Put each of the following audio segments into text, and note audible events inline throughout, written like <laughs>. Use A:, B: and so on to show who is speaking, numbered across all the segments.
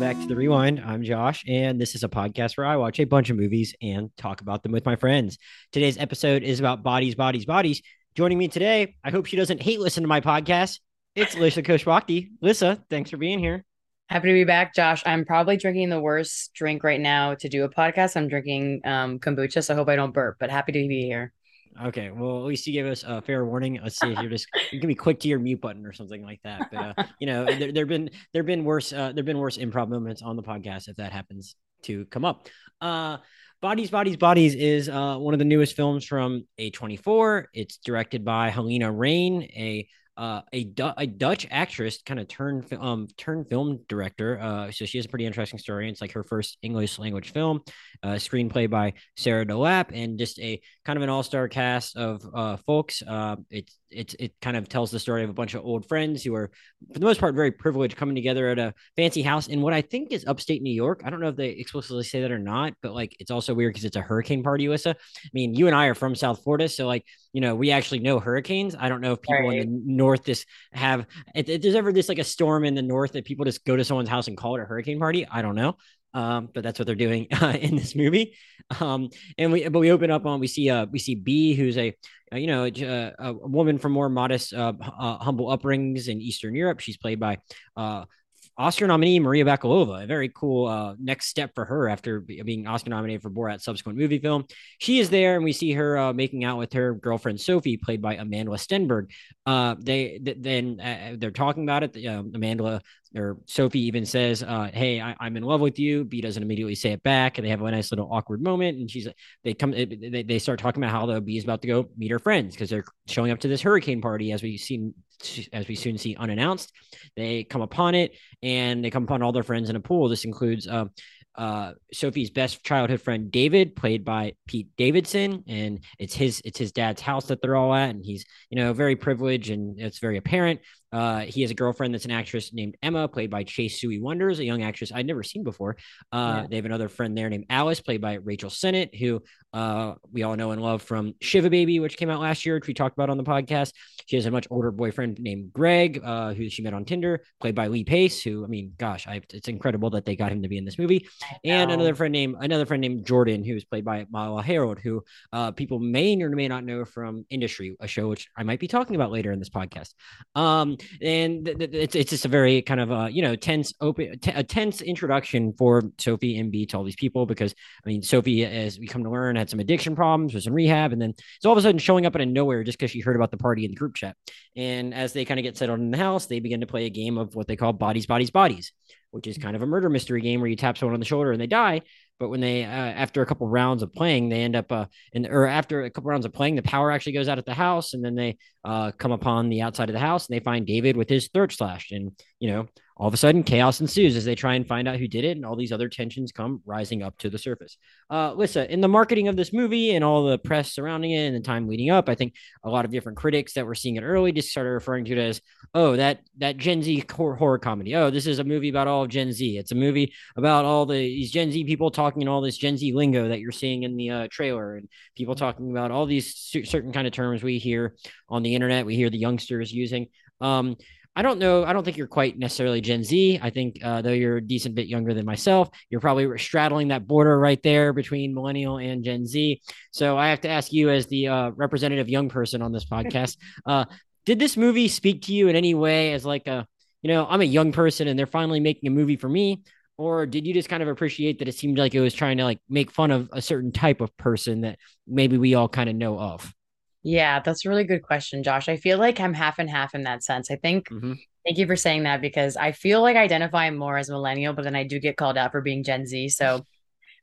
A: back to the Rewind. I'm Josh, and this is a podcast where I watch a bunch of movies and talk about them with my friends. Today's episode is about bodies, bodies, bodies. Joining me today, I hope she doesn't hate listen to my podcast. It's Lissa Khoshbakhti. Lissa, thanks for being here.
B: Happy to be back, Josh. I'm probably drinking the worst drink right now to do a podcast. I'm drinking um, kombucha, so I hope I don't burp, but happy to be here.
A: Okay, well, at least you gave us a fair warning. Let's see if you're just you can be quick to your mute button or something like that. But uh, you know, there have been there've been worse uh, there've been worse improv moments on the podcast if that happens to come up. Uh, Bodies, Bodies, Bodies is uh, one of the newest films from A24. It's directed by Halina Reijn, a uh, a, du- a Dutch actress kind of turned um turned film director. Uh, so she has a pretty interesting story. It's like her first English language film, uh, screenplay by Sarah DeLappe, and just a kind of an all star cast of uh, folks. Uh, it's it it kind of tells the story of a bunch of old friends who are, for the most part, very privileged, coming together at a fancy house in what I think is upstate New York. I don't know if they explicitly say that or not, but like it's also weird because it's a hurricane party, Alyssa. I mean, you and I are from South Florida, so like you know we actually know hurricanes. I don't know if people right. in the north just have if, there's ever this like a storm in the north that people just go to someone's house and call it a hurricane party. I don't know um, but that's what they're doing <laughs> uh, in this movie. Um, and we, but we open up on we see uh we see B, who's a you know a, a woman from more modest, uh, uh, humble upbringings in Eastern Europe. She's played by uh Oscar nominee Maria Bakalova, a very cool uh, next step for her after being Oscar nominated for Borat's subsequent movie film. She is there, and we see her uh, making out with her girlfriend Sophie, played by Amandla Stenberg. Uh, they th- then uh, they're talking about it. Amanda or Sophie even says, uh, "Hey, I, am in love with you." B doesn't immediately say it back, and they have a nice little awkward moment. And she's they come they, they start talking about how the B is about to go meet her friends because they're showing up to this hurricane party as we see as we soon see unannounced. They come upon it and they come upon all their friends in a pool. This includes uh, uh, Sophie's best childhood friend David, played by Pete Davidson, and it's his it's his dad's house that they're all at, and he's you know very privileged and it's very apparent. Uh, he has a girlfriend that's an actress named Emma, played by Chase Sui Wonders, a young actress I'd never seen before. Uh, yeah. They have another friend there named Alice, played by Rachel Sennott, who uh, we all know and love from Shiva Baby, which came out last year, which we talked about on the podcast. She has a much older boyfriend named Greg, uh, who she met on Tinder, played by Lee Pace, who I mean, gosh, I, it's incredible that they got him to be in this movie. And another friend named another friend named Jordan, who is played by Myha'la Herrold, who uh, people may or may not know from Industry, a show which I might be talking about later in this podcast. Um, and th- th- it's it's just a very kind of uh you know tense open t- a tense introduction for Sophie and B to all these people because I mean Sophie as we come to learn had some addiction problems was in rehab and then it's all of a sudden showing up out of nowhere just because she heard about the party in the group chat. And as they kind of get settled in the house they begin to play a game of what they call bodies bodies bodies which is kind of a murder mystery game where you tap someone on the shoulder and they die but when they, uh, after a couple rounds of playing, they end up, uh, in, or after a couple rounds of playing, the power actually goes out at the house, and then they uh, come upon the outside of the house and they find David with his throat slashed, and you know all of a sudden chaos ensues as they try and find out who did it and all these other tensions come rising up to the surface. Uh lissa in the marketing of this movie and all the press surrounding it and the time leading up i think a lot of different critics that were seeing it early just started referring to it as oh that that gen z horror, comedy. Oh this is a movie about all of gen z. It's a movie about all the these gen z people talking in all this gen z lingo that you're seeing in the uh, trailer and people talking about all these certain kind of terms we hear on the internet we hear the youngsters using. Um I don't know. I don't think you're quite necessarily Gen Z. I think, uh, though you're a decent bit younger than myself, you're probably straddling that border right there between millennial and Gen Z. So I have to ask you, as the uh, representative young person on this <laughs> podcast, uh, did this movie speak to you in any way as like a, you know, I'm a young person and they're finally making a movie for me? Or did you just kind of appreciate that it seemed like it was trying to like make fun of a certain type of person that maybe we all kind of know of?
B: Yeah, that's a really good question, Josh. I feel like I'm half and half in that sense. I think mm-hmm. thank you for saying that because I feel like I identify more as millennial, but then I do get called out for being Gen Z. So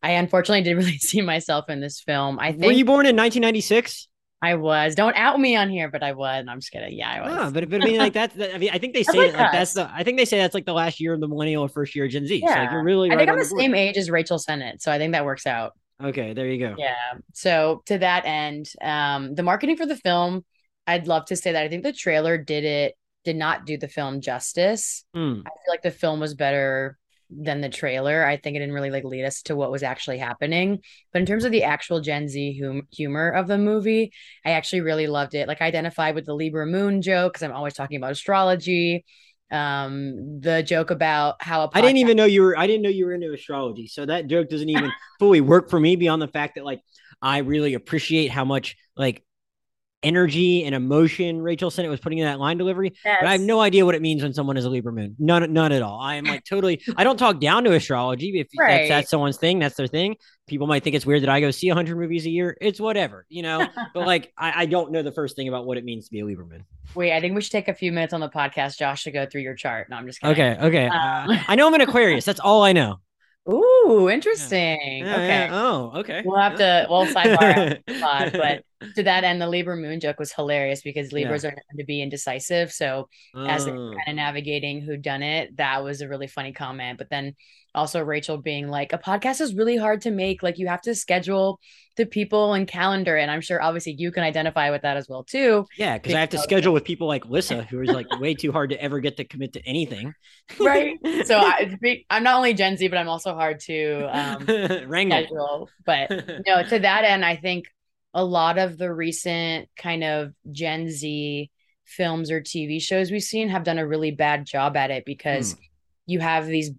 B: I unfortunately didn't <laughs> really see myself in this film. I think
A: Were you born in 1996?
B: I was. Don't out me on here, but I was. I'm just kidding. Yeah, I was.
A: Yeah, but, but I mean, like that's. That, I mean, I think they <laughs> say like, like that's the. I think they say that's like the last year of the millennial or first year of Gen Z. Yeah. So like you're really.
B: I
A: right
B: think I'm the, the same age as Rachel Sennott, so I think that works out.
A: Okay, there you go.
B: Yeah. So to that end, um, the marketing for the film, I'd love to say that I think the trailer did it did not do the film justice. Mm. I feel like the film was better than the trailer. I think it didn't really like lead us to what was actually happening. But in terms of the actual Gen Z hum- humor of the movie, I actually really loved it. Like I identified with the Libra Moon joke because I'm always talking about astrology. Um the joke about how
A: a podcast- I didn't even know you were I didn't know you were into astrology. So that joke doesn't even fully work for me beyond the fact that like I really appreciate how much like energy and emotion Rachel Sennott was putting in that line delivery. Yes. But I have no idea what it means when someone is a Libra moon. None, none at all. I am like totally. I don't talk down to astrology. If right. that's, that's someone's thing, that's their thing. People might think it's weird that I go see 100 movies a year. It's whatever, you know. <laughs> but like, I, I, don't know the first thing about what it means to be a Libra moon.
B: Wait, I think we should take a few minutes on the podcast, Josh, to go through your chart. No, I'm just kidding.
A: Okay, okay. Um, uh, I know I'm an Aquarius. That's all I know.
B: Ooh, interesting.
A: Yeah.
B: okay.
A: Yeah. Oh, okay.
B: We'll have to we'll sidebar pod, <laughs> but to that end, the Libra moon joke was hilarious because Libras are known to be indecisive. So as oh. kind of navigating who done it, that was a really funny comment. But then also Rachel being like, a podcast is really hard to make. Like you have to schedule the people and calendar. And I'm sure obviously you can identify with that as well too.
A: Yeah, because I have to schedule with <laughs> people like Lissa, who is like way too hard to ever get to commit to anything.
B: right. So <laughs> I, am not only Gen Z, but I'm also hard to um, <laughs> Wrangle. schedule. But you know, to that end, I think a lot of the recent kind of Gen Z films or TV shows we've seen have done a really bad job at it because mm. you have these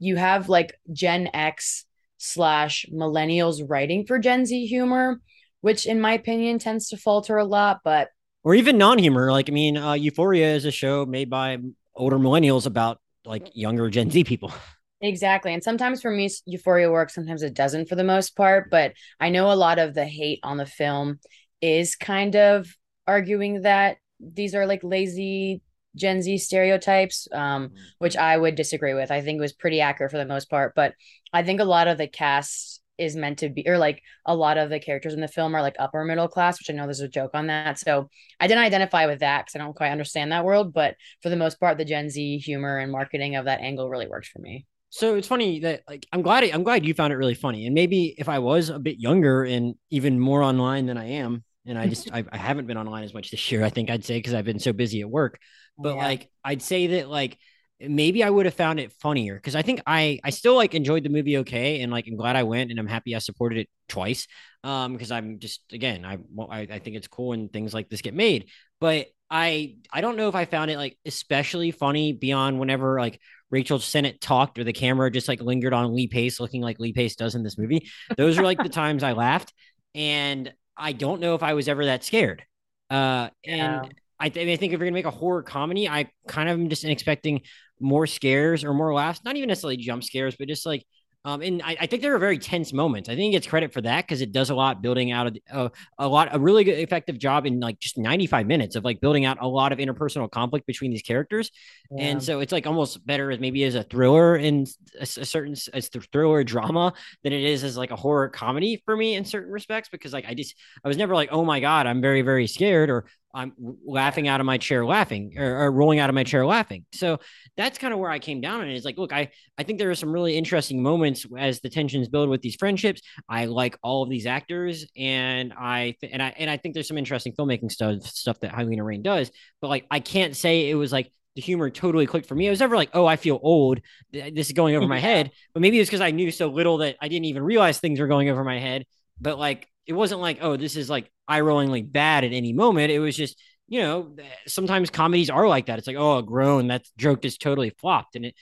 B: you, have like Gen X slash millennials writing for Gen Z humor, which in my opinion tends to falter a lot, but
A: or even non-humor. Like I mean, uh, Euphoria is a show made by older millennials about like younger Gen Z people. <laughs>
B: Exactly. And sometimes for me, Euphoria works, sometimes it doesn't for the most part. But I know a lot of the hate on the film is kind of arguing that these are like lazy Gen Z stereotypes, um, mm-hmm. which I would disagree with. I think it was pretty accurate for the most part, but I think a lot of the cast is meant to be, or like a lot of the characters in the film are like upper middle class, which I know there's a joke on that. So I didn't identify with that because I don't quite understand that world, but for the most part, the Gen Z humor and marketing of that angle really worked for me.
A: So it's funny that like I'm glad I'm glad you found it really funny, and maybe if I was a bit younger and even more online than I am, and I just <laughs> I, I haven't been online as much this year. I think I'd say because I've been so busy at work. But yeah. like I'd say that like maybe I would have found it funnier because I think I I still like enjoyed the movie okay and like I'm glad I went and I'm happy I supported it twice um because I'm just again I, I I think it's cool when things like this get made but I I don't know if I found it like especially funny beyond whenever like Rachel Sennott talked or the camera just like lingered on Lee Pace looking like Lee Pace does in this movie those are like the <laughs> times I laughed and I don't know if I was ever that scared uh and yeah. I, th- I think if you're gonna make a horror comedy, I kind of am just expecting more scares or more laughs. Not even necessarily jump scares, but just like um, and I, I, think there are very tense moments. I think it gets credit for that because it does a lot building out of uh, a lot, a really good, effective job in like just 95 minutes of like building out a lot of interpersonal conflict between these characters. Yeah. And so it's like almost better as maybe as a thriller in a, a certain as the thriller drama than it is as like a horror comedy for me in certain respects because like I just I was never like oh my god I'm very very scared or I'm laughing out of my chair, laughing or, or, rolling out of my chair, laughing. So that's kind of where I came down. And it's like, look, I I think there are some really interesting moments as the tensions build with these friendships. I like all of these actors, and I and I and I think there's some interesting filmmaking stuff stuff that Halina Reijn does. But like, I can't say it was like the humor totally clicked for me. I was never like, oh, I feel old. This is going over my <laughs> head. But maybe it's because I knew so little that I didn't even realize things were going over my head. But like it wasn't like, oh, this is like eye rollingly bad at any moment. It was just, you know, sometimes comedies are like that. It's like, oh, a groan, that joke just totally flopped. And it,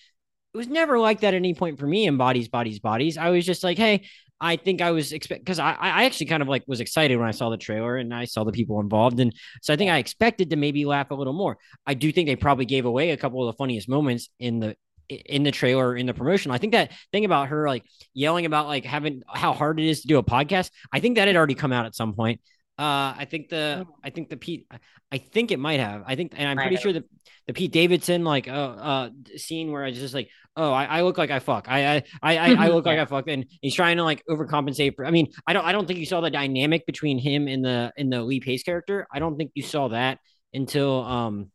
A: it was never like that at any point for me in Bodies, Bodies, Bodies. I was just like, hey, I think I was expect because I, I actually kind of like was excited when I saw the trailer and I saw the people involved. And so I think I expected to maybe laugh a little more. I do think they probably gave away a couple of the funniest moments in the in the trailer in the promotion. I think that thing about her like yelling about like having how hard it is to do a podcast. I think that had already come out at some point. Uh, I think the oh. I think the Pete I think it might have. I think and I'm pretty sure the the Pete Davidson like uh uh scene where I just like oh I, I look like I fuck I I I I look like I <laughs> fuck and he's trying to like overcompensate for I mean I don't I don't think you saw the dynamic between him and the in the Lee Pace character I don't think you saw that until um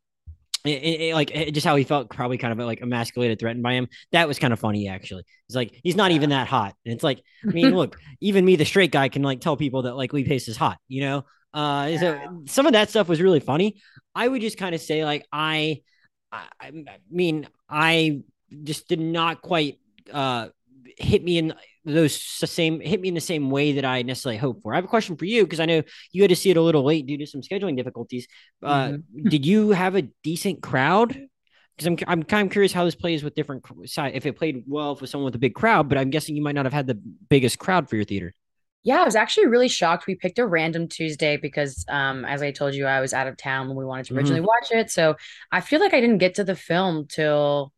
A: it, it, like it, just how he felt probably kind of like emasculated threatened by him. That was kind of funny actually. It's like he's not even that hot. And it's like i mean <laughs> look even me the straight guy can like tell people that like lee pace is hot you know? Uh so some of that stuff was really funny. I would just kind of say like i i, I mean i just did not quite uh hit me in those same hit me in the same way that I necessarily hope for. I have a question for you because I know you had to see it a little late due to some scheduling difficulties. Uh, mm-hmm. <laughs> did you have a decent crowd because I'm I'm kind of curious how this plays with different side. If it played well for someone with a big crowd, but I'm guessing you might not have had the biggest crowd for your theater.
B: Yeah, I was actually really shocked. We picked a random Tuesday because, um, as I told you, I was out of town when we wanted to originally mm-hmm. watch it. So I feel like I didn't get to the film till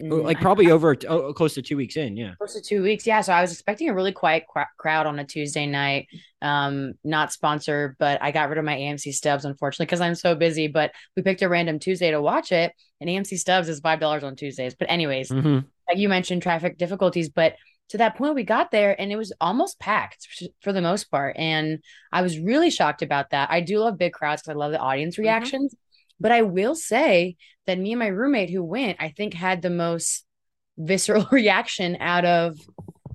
A: like probably over oh, close to two weeks in. Yeah,
B: close to two weeks. Yeah, so I was expecting a really quiet qu- crowd on a Tuesday night. Um, not sponsored, but I got rid of my AMC stubs unfortunately because I'm so busy. But we picked a random Tuesday to watch it, and AMC stubs is five dollars on Tuesdays. But anyways, mm-hmm. like you mentioned, traffic difficulties, but to that point we got there and it was almost packed for the most part and i was really shocked about that i do love big crowds because i love the audience mm-hmm. reactions mm-hmm. but i will say that me and my roommate who went i think had the most visceral <laughs> reaction out of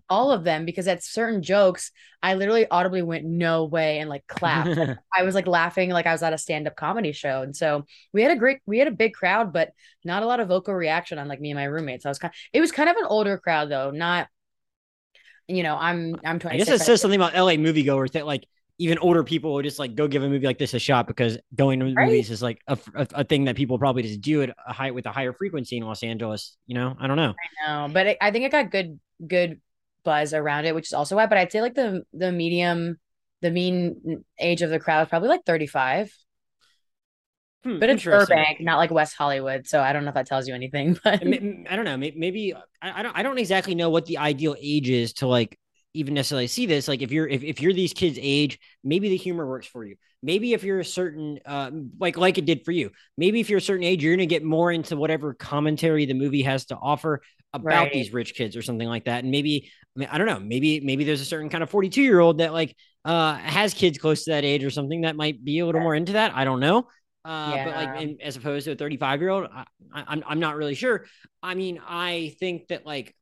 B: all of them because at certain jokes i literally audibly went no way and like clapped <laughs> i was like laughing like i was at a stand-up comedy show and so we had a great we had a big crowd but not a lot of vocal reaction on like me and my roommates So i was kind of, it was kind of an older crowd though not you know, I'm I'm 26.
A: I guess it says something about LA moviegoers that like even older people will just like go give a movie like this a shot because going to right? movies is like a, a, a, thing that people probably just do at a high with a higher frequency in Los Angeles. You know, I don't know.
B: I know, but it, I think it got good good buzz around it, which is also why. But I'd say like the the medium, the mean age of the crowd is probably like 35. Hmm, but it's Burbank, not like West Hollywood. So I don't know if that tells you anything. <laughs> But
A: I don't know. Maybe I don't. I don't exactly know what the ideal age is to like even necessarily see this. Like if you're if, if you're these kids' age, maybe the humor works for you. Maybe if you're a certain uh like like it did for you. Maybe if you're a certain age, you're gonna get more into whatever commentary the movie has to offer about right. these rich kids or something like that. And maybe I mean I don't know. Maybe maybe there's a certain kind of 42 year old that like uh has kids close to that age or something that might be a little more into that. I don't know. Uh, yeah. but like in, as opposed to a 35 year old, I, I'm I'm not really sure. I mean, I think that like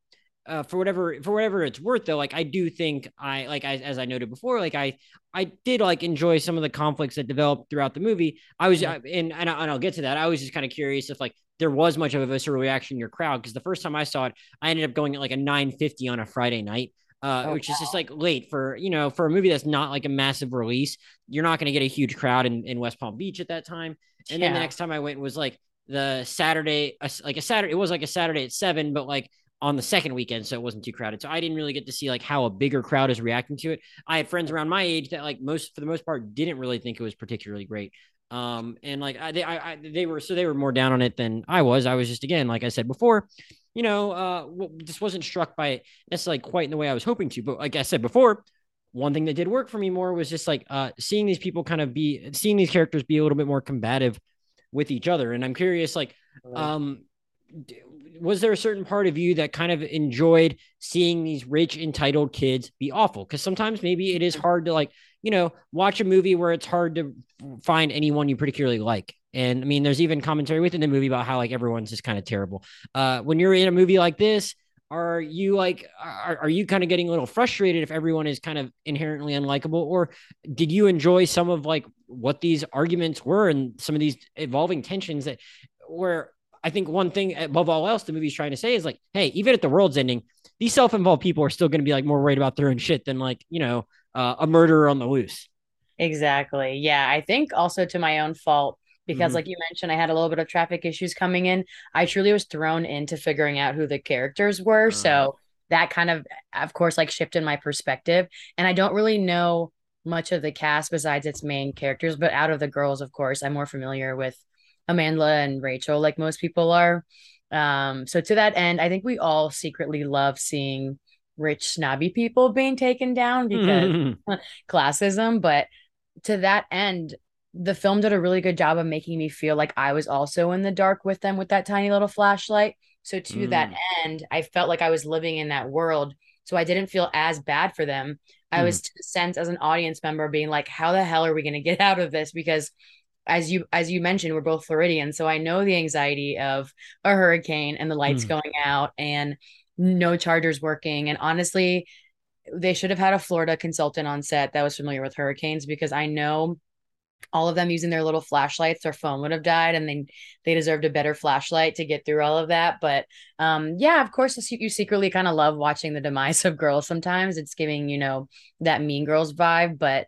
A: uh, for whatever for whatever it's worth though like i do think i like I, as i noted before like i i did like enjoy some of the conflicts that developed throughout the movie i was mm-hmm. and, and, I, and i'll get to that i was just kind of curious if like there was much of a visceral reaction in your crowd because the first time i saw it i ended up going at like a 950 on a friday night uh, oh, which is just like late for you know for a movie that's not like a massive release. You're not going to get a huge crowd in, in West Palm Beach at that time. And yeah. then the next time I went was like the Saturday, like a Saturday. It was like a Saturday at seven, but like on the second weekend, so it wasn't too crowded. So I didn't really get to see like how a bigger crowd is reacting to it. I had friends around my age that like most for the most part didn't really think it was particularly great. Um, and like I, they, I, I, they were so they were more down on it than I was. I was just again, like I said before, you know, uh, just wasn't struck by it necessarily quite in the way I was hoping to. But like I said before, one thing that did work for me more was just like uh, seeing these people kind of be seeing these characters be a little bit more combative with each other. And I'm curious, like, um, was there a certain part of you that kind of enjoyed seeing these rich entitled kids be awful? Because sometimes maybe it is hard to like, you know, watch a movie where it's hard to find anyone you particularly like. And I mean, there's even commentary within the movie about how like everyone's just kind of terrible. Uh, when you're in a movie like this, are you like are, are you kind of getting a little frustrated if everyone is kind of inherently unlikable or did you enjoy some of like what these arguments were and some of these evolving tensions that where i think one thing above all else the movie's trying to say is like hey even at the world's ending these self-involved people are still going to be like more worried about their own shit than like you know uh, a murderer on the loose.
B: Exactly. Yeah i think also to my own fault because mm-hmm. like you mentioned i had a little bit of traffic issues coming in. I truly was thrown into figuring out who the characters were. Uh so that kind of of course like shifted my perspective. And i don't really know much of the cast besides its main characters but out of the girls of course i'm more familiar with amanda and rachel like most people are um so to that end i think we all secretly love seeing rich snobby people being taken down because mm-hmm. <laughs> <laughs> classism but to that end the film did a really good job of making me feel like I was also in the dark with them with that tiny little flashlight. So to mm. that end, I felt like I was living in that world. So I didn't feel as bad for them. I mm. was to sense as an audience member being like, how the hell are we going to get out of this? Because as you as you mentioned, we're both floridians so I know the anxiety of a hurricane and the lights mm. going out and no chargers working. And honestly, they should have had a Florida consultant on set that was familiar with hurricanes because I know all of them using their little flashlights their phone would have died and they they deserved a better flashlight to get through all of that but um yeah of course you secretly kind of love watching the demise <laughs> of girls sometimes it's giving you know that mean girls vibe but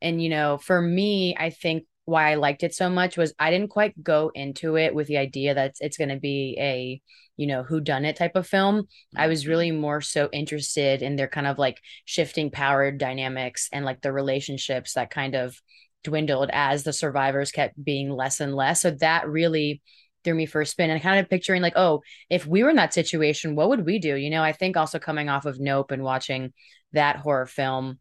B: and you know for me i think why I liked it so much was I didn't quite go into it with the idea that it's going to be a you know who done it type of film. I was mm-hmm. really more so interested in their kind of like shifting power dynamics and like the relationships that kind of dwindled as the survivors kept being less and less. So that really threw me for a spin and kind of picturing like oh if we were in that situation what would we do? You know i think also coming off of nope and watching that horror film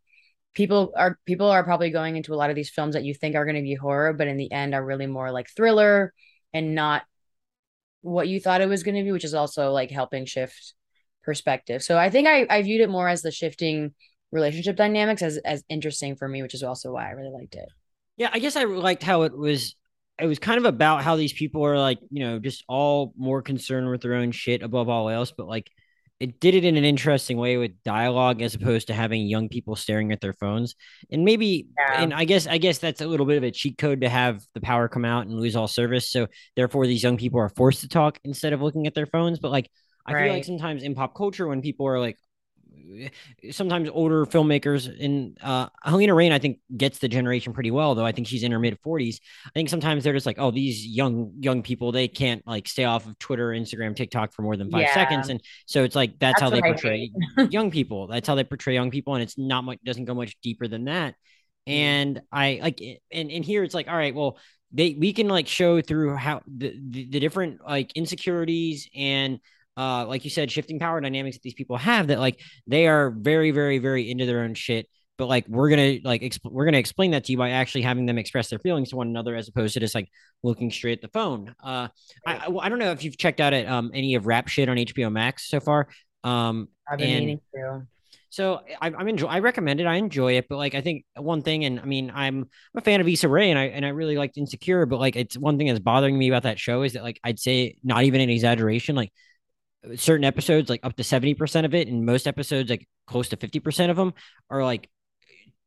B: people are people are probably going into a lot of these films that you think are going to be horror but in the end are really more like thriller and not what you thought it was going to be which is also like helping shift perspective. So i think i i viewed it more as the shifting relationship dynamics as as interesting for me which is also why i really liked it.
A: Yeah i guess i liked how it was it was kind of about how these people are like you know just all more concerned with their own shit above all else but like it did it in an interesting way with dialogue as opposed to having young people staring at their phones and maybe yeah. and i guess i guess that's a little bit of a cheat code to have the power come out and lose all service so therefore these young people are forced to talk instead of looking at their phones but like i right. feel like sometimes in pop culture when people are like sometimes older filmmakers in uh Halina Reijn I think gets the generation pretty well though I think she's in her mid 40s I think sometimes they're just like oh these young young people they can't like stay off of Twitter Instagram TikTok for more than 5 yeah. seconds. And so it's like that's, that's how they portray <laughs> young people. That's how they portray young people and it's not much doesn't go much deeper than that. And I like and and here it's like all right well they we can like show through how the, the, the different like insecurities and uh, like you said, shifting power dynamics that these people have that like they are very, very, very into their own shit. But like we're gonna like exp- we're gonna explain that to you by actually having them express their feelings to one another as opposed to just like looking straight at the phone. Uh, I I, I don't know if you've checked out at um any of rap shit on HBO Max so far. Um,
B: I've been and, meaning to.
A: So I, I'm enjoy. I recommend it. I enjoy it, but like I think one thing, and I mean, I'm, I'm a fan of Issa Rae, and I and I really liked Insecure, but like it's one thing that's bothering me about that show is that like I'd say not even an exaggeration, like certain episodes, like up to 70% of it, and most episodes, like close to 50% of them, are like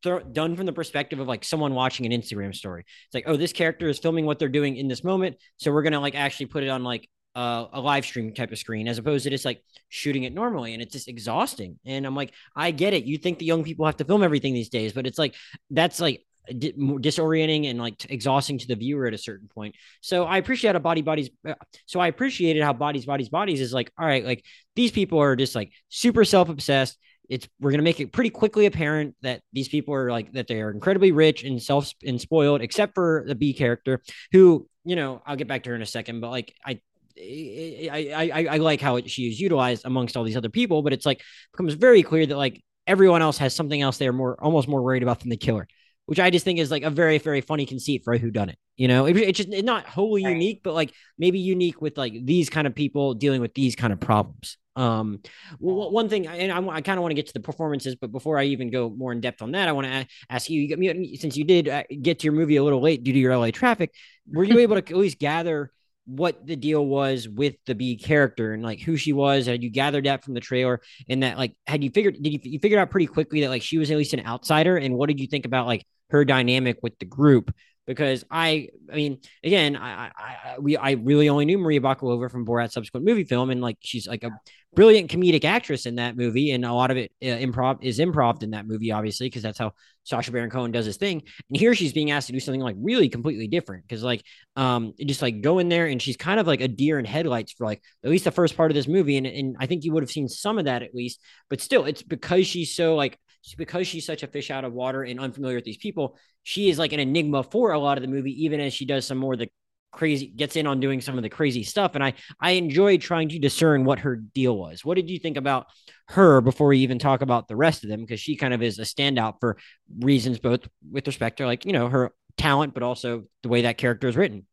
A: th- done from the perspective of like someone watching an Instagram story. It's like, oh, this character is filming what they're doing in this moment. So we're to like actually put it on like uh, a live stream type of screen as opposed to just like shooting it normally. And it's just exhausting. And I'm like, I get it. You think the young people have to film everything these days, but it's like, that's like disorienting and like exhausting to the viewer at a certain point. So I appreciate how body bodies. Uh, so I appreciated how bodies bodies bodies is like all right, like these people are just like super self obsessed. It's we're gonna make it pretty quickly apparent that these people are like that they are incredibly rich and self and spoiled, except for the B character who you know I'll get back to her in a second, but like I I, I, I like how she is utilized amongst all these other people, but it's like becomes very clear that like everyone else has something else they're more almost more worried about than the killer which I just think is like a very, very funny conceit for who done it. You know, it, it's just it's not wholly right. unique, but like maybe unique with like these kind of people dealing with these kind of problems. Um, well, one thing, and I, I kind of want to get to the performances, but before I even go more in depth on that, I want to ask you, you since you did uh, get to your movie a little late due to your LA traffic, were you <laughs> able to at least gather what the deal was with the B character and like who she was. Had you gathered that from the trailer and that like had you figured did you you figured out pretty quickly that like she was at least an outsider and what did you think about like her dynamic with the group because I, I mean, again, I, I, we, I really only knew Maria Bakalova from Borat's subsequent movie film, and like she's like a brilliant comedic actress in that movie, and a lot of it uh, improv is improv in that movie, obviously, because that's how Sacha Baron Cohen does his thing. And here she's being asked to do something like really completely different, because like, um, just like go in there, and she's kind of like a deer in headlights for like at least the first part of this movie, and and I think you would have seen some of that at least, but still, it's because she's so like because she's such a fish out of water and unfamiliar with these people, she is like an enigma for a lot of the movie, even as she does some more of the crazy gets in on doing some of the crazy stuff. And I I enjoyed trying to discern what her deal was. What did you think about her before we even talk about the rest of them? Because she kind of is a standout for reasons both with respect to like, you know, her talent, but also the way that character is written.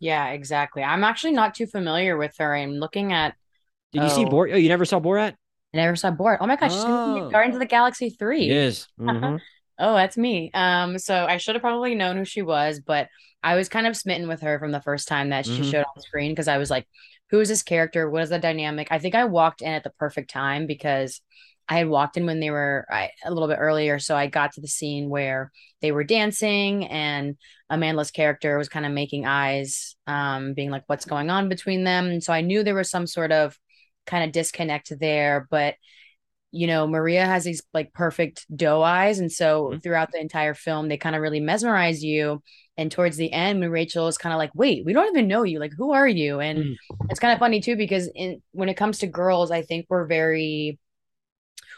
B: Yeah, exactly. I'm actually not too familiar with her. I'm looking at
A: Did you see oh. Borat? Oh, you never saw Borat?
B: I never saw Borat. Oh my gosh, be Guardians of the Galaxy 3.
A: Yes. <laughs> Mm-hmm.
B: oh, that's me. Um, so I should have probably known who she was, but I was kind of smitten with her from the first time that she mm-hmm. showed on screen because I was like, who is this character? What is the dynamic? I think I walked in at the perfect time because I had walked in when they were I, a little bit earlier. So I got to the scene where they were dancing and Amanda's character was kind of making eyes, um, being like, what's going on between them? And so I knew there was some sort of kind of disconnect there. But you know, Maria has these like perfect doe eyes. And so mm-hmm. throughout the entire film, they kind of really mesmerize you. And towards the end, when Rachel is kind of like, wait, we don't even know you. Like, who are you? And mm-hmm. it's kind of funny too, because in when it comes to girls, I think we're very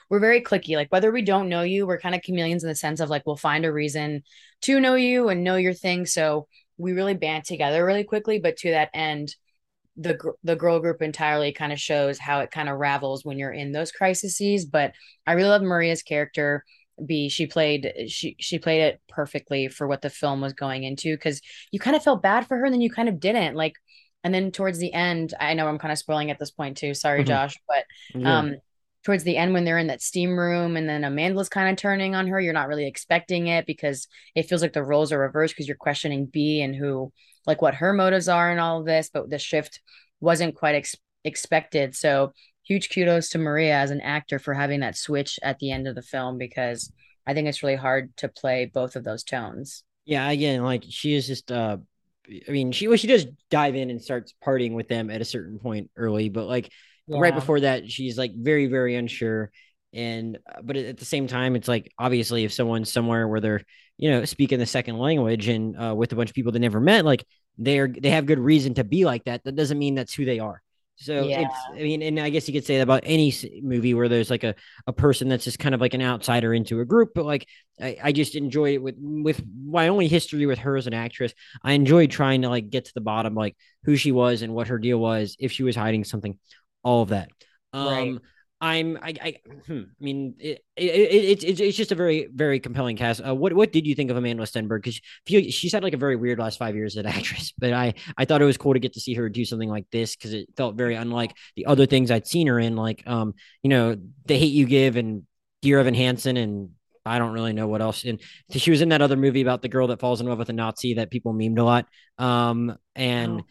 B: we're very clicky. Like whether we don't know you, we're kind of chameleons in the sense of like we'll find a reason to know you and know your thing. So we really band together really quickly. But to that end, the the girl group entirely kind of shows how it kind of ravels when you're in those crises. But I really love Maria's character. B she played she she played it perfectly for what the film was going into because you kind of felt bad for her and then you kind of didn't like and then towards the end I know I'm kind of spoiling at this point too sorry mm-hmm. Josh but yeah. Towards the end when they're in that steam room and then Amanda's kind of turning on her you're not really expecting it because it feels like the roles are reversed because you're questioning B and who like what her motives are and all of this, but the shift wasn't quite ex- expected. So huge kudos to Maria as an actor for having that switch at the end of the film because I think it's really hard to play both of those tones.
A: Yeah, again, like she is just uh I mean, she well, she does dive in and starts partying with them at a certain point early, but like yeah. right before that, she's like very, very unsure. And uh, but at the same time, it's like obviously if someone's somewhere where they're you know, speaking the second language and uh, with a bunch of people they never met, like they're they have good reason to be like that. That doesn't mean that's who they are. So yeah. it's, I mean, and I guess you could say that about any movie where there's like a, a person that's just kind of like an outsider into a group. But like, I, I just enjoy it with, with my only history with her as an actress. I enjoyed trying to like get to the bottom, like who she was and what her deal was, if she was hiding something, all of that. Um, right. I'm I I, hmm, I mean it, it, it, it's it's just a very very compelling cast. Uh, what what did you think of Amandla Stenberg? Because she's had like a very weird last five years as an <laughs> actress, but I I thought it was cool to get to see her do something like this because it felt very unlike the other things I'd seen her in, like um you know the Hate You Give and Dear Evan Hansen and I don't really know what else. And she was in that other movie about the girl that falls in love with a Nazi that people memed a lot. Um and oh.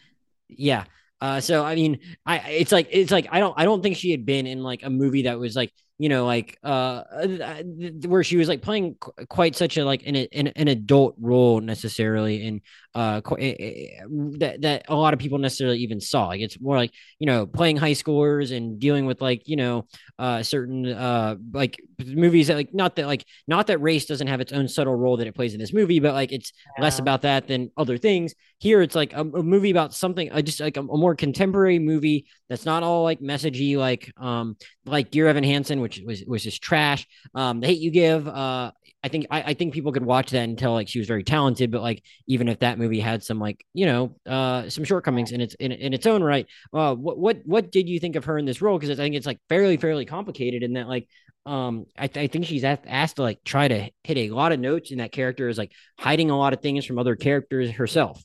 A: yeah. Uh, so I mean, I it's like it's like I don't I don't think she had been in like a movie that was like you know like uh, uh where she was like playing qu- quite such a like an, an an adult role necessarily and uh eh, eh, eh, that that a lot of people necessarily even saw like it's more like you know playing high schoolers and dealing with like you know uh certain uh like movies that like not that like not that race doesn't have its own subtle role that it plays in this movie but like it's yeah. less about that than other things here it's like a, a movie about something uh, just like a, a more contemporary movie that's not all like messagey like um like Dear Evan Hansen, which was was just trash. Um, the hate you give. Uh, I think I, I think people could watch that tell like she was very talented, but like even if that movie had some like you know uh some shortcomings in its in, in its own right. Uh, what what what did you think of her in this role? Because I think it's like fairly fairly complicated in that like um I, th- I think she's asked, asked to like try to hit a lot of notes, and that character is like hiding a lot of things from other characters herself.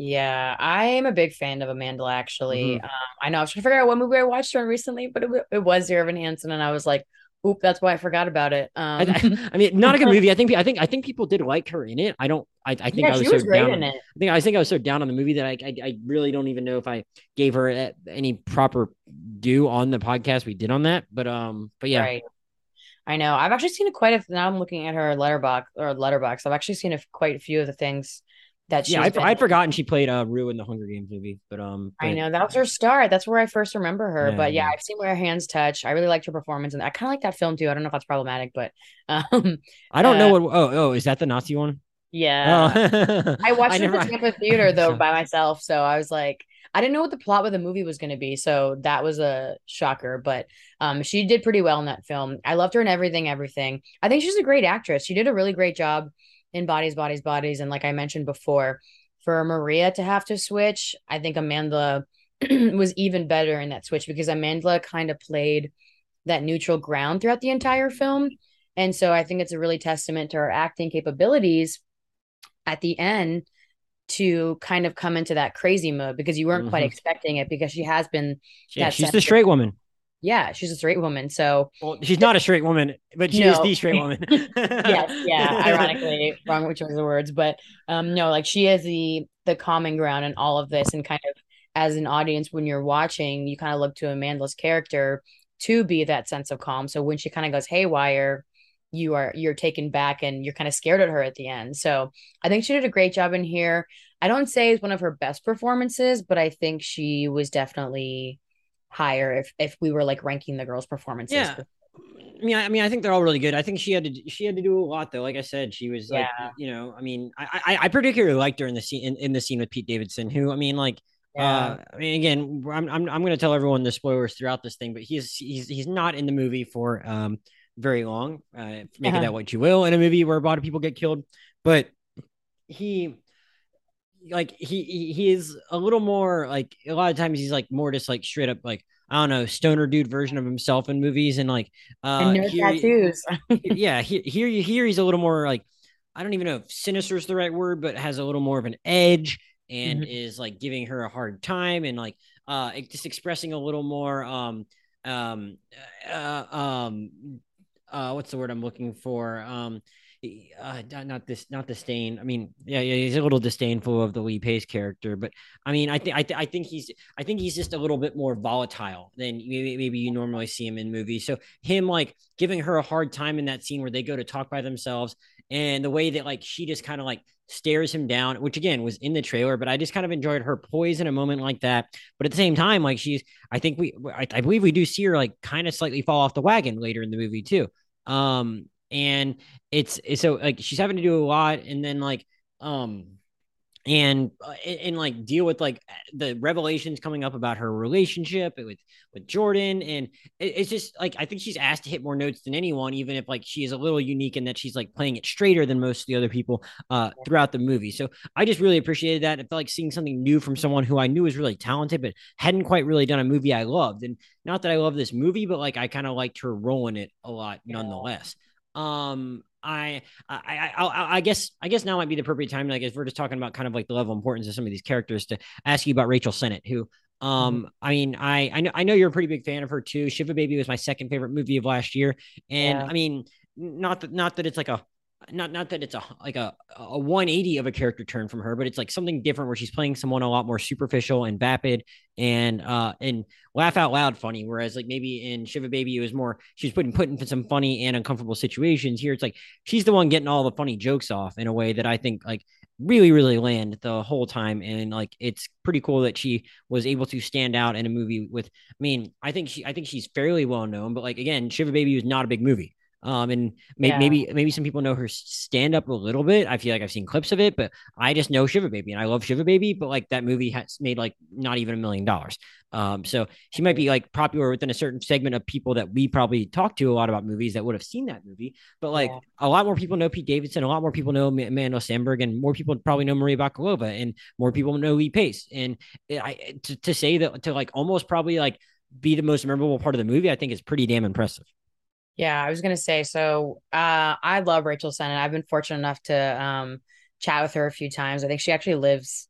B: Yeah, I am a big fan of Amanda. Actually, mm-hmm. um, I know I was trying to figure out what movie I watched her in recently, but it, it was Dear Evan Hansen, and I was like, "Oop, that's why I forgot about it." Um,
A: I, <laughs> I, mean, not a good <laughs> movie. I think I think I think people did like her in it. I don't. I, I think yeah, I was, was so down. On, I think I think I was so down on the movie that I, I, I really don't even know if I gave her any proper due on the podcast we did on that. But um, but yeah. Right.
B: I know. I've actually seen a quite a. Now I'm looking at her letterbox or letterbox. I've actually seen a, quite a few of the things that
A: yeah, I, been... I'd forgotten she played uh Rue in the Hunger Games movie, but um, but...
B: I know that was her start. That's where I first remember her. Yeah, but yeah, yeah, I've seen where her hands touch. I really liked her performance, and I kind of like that film too. I don't know if that's problematic, but <laughs> um,
A: I don't uh, know what. Oh, oh, is that the Nazi one?
B: Yeah, oh. <laughs> I watched I it never... at the Tampa Theater <laughs> though by myself, so I was like, I didn't know what the plot of the movie was going to be, so that was a shocker. But um, she did pretty well in that film. I loved her in everything, everything. I think she's a great actress. She did a really great job in Bodies, Bodies, Bodies, and like I mentioned before for Maria to have to switch, I think Amanda <clears throat> was even better in that switch because Amanda kind of played that neutral ground throughout the entire film. And so I think it's a really testament to her acting capabilities at the end to kind of come into that crazy mode because you weren't mm-hmm. quite expecting it because she has been
A: yeah, she's the straight woman.
B: Yeah, she's a straight woman. So
A: well, she's not a straight woman, but she no. is the straight <laughs> woman.
B: yes, yeah. <laughs> Ironically, wrong which of the words, but um, no, like she is the the common ground in all of this, and kind of as an audience when you're watching, you kind of look to Amanda's character to be that sense of calm. So when she kind of goes haywire, you are you're taken back and you're kind of scared at her at the end. So I think she did a great job in here. I don't say it's one of her best performances, but I think she was definitely higher if if we were like ranking the girls' performances.
A: Yeah. I mean, I, mean, I think they're all really good. I think she had to she had to do a lot though. Like I said, she was yeah. like, you know, I mean, I, I, I particularly liked her in the scene in, in the scene with Pete Davidson, who I mean, like, yeah. uh, I mean, again, I'm I'm I'm going to tell everyone the spoilers throughout this thing, but he's he's he's not in the movie for um very long. Uh, make uh-huh. that what you will in a movie where a lot of people get killed, but he like he he is a little more like a lot of times he's like more just like straight up like I don't know, stoner dude version of himself in movies and like uh and no here, tattoos. <laughs> yeah, here, here you hear he's a little more like I don't even know if sinister is the right word, but has a little more of an edge and mm-hmm. is like giving her a hard time and like uh just expressing a little more um um uh, um uh what's the word I'm looking for? Um uh, not this, not disdain. I mean, yeah, yeah, he's a little disdainful of the Lee Pace character, but I mean, I think, I, th- I think he's, I think he's just a little bit more volatile than maybe, maybe you normally see him in movies. So him like giving her a hard time in that scene where they go to talk by themselves, and the way that like she just kind of like stares him down, which again was in the trailer, but I just kind of enjoyed her poise in a moment like that. But at the same time, like she's, I think we, I, I believe we do see her like kind of slightly fall off the wagon later in the movie too. Um, and it's, it's so like she's having to do a lot and then like um and uh, and like deal with like the revelations coming up about her relationship with with Jordan. And it's just like I think she's asked to hit more notes than anyone even if like she is a little unique in that she's like playing it straighter than most of the other people uh throughout the movie. So I just really appreciated that. I felt like seeing something new from someone who I knew was really talented but hadn't quite really done a movie I loved. And not that I love this movie but like I kind of liked her role in it a lot nonetheless um, I, I, I, I guess, I guess now might be the appropriate time. Like, if we're just talking about kind of like the level of importance of some of these characters, to ask you about Rachel Sennott, who, um, mm-hmm. I mean, I, I know, I know you're a pretty big fan of her too. Shiva Baby was my second favorite movie of last year, and yeah. I mean, not that, not that it's like a not not that it's a like a, a 180 of a character turn from her, but it's like something different where she's playing someone a lot more superficial and vapid and uh and laugh out loud funny. Whereas like maybe in Shiva Baby it was more she's putting put in some funny and uncomfortable situations. Here it's like she's the one getting all the funny jokes off in a way that I think like really really land the whole time and like it's pretty cool that she was able to stand out in a movie with i mean i think she i think she's fairly well known but like again shiva baby was not a big movie um, and may- yeah. maybe maybe some people know her stand up a little bit. I feel like I've seen clips of it, but I just know Shiva Baby and I love Shiva Baby. But like that movie has made like not even a million dollars. Um, so she might be like popular within a certain segment of people that we probably talk to a lot about movies that would have seen that movie. But like yeah. a lot more people know Pete Davidson, a lot more people know Amandla Stenberg, and more people probably know Maria Bakalova, and more people know Lee Pace. And I to, to say that to like almost probably like be the most memorable part of the movie, I think is pretty damn impressive.
B: Yeah, I was gonna say. So, uh, I love Rachel Sennott. I've been fortunate enough to um, chat with her a few times. I think she actually lives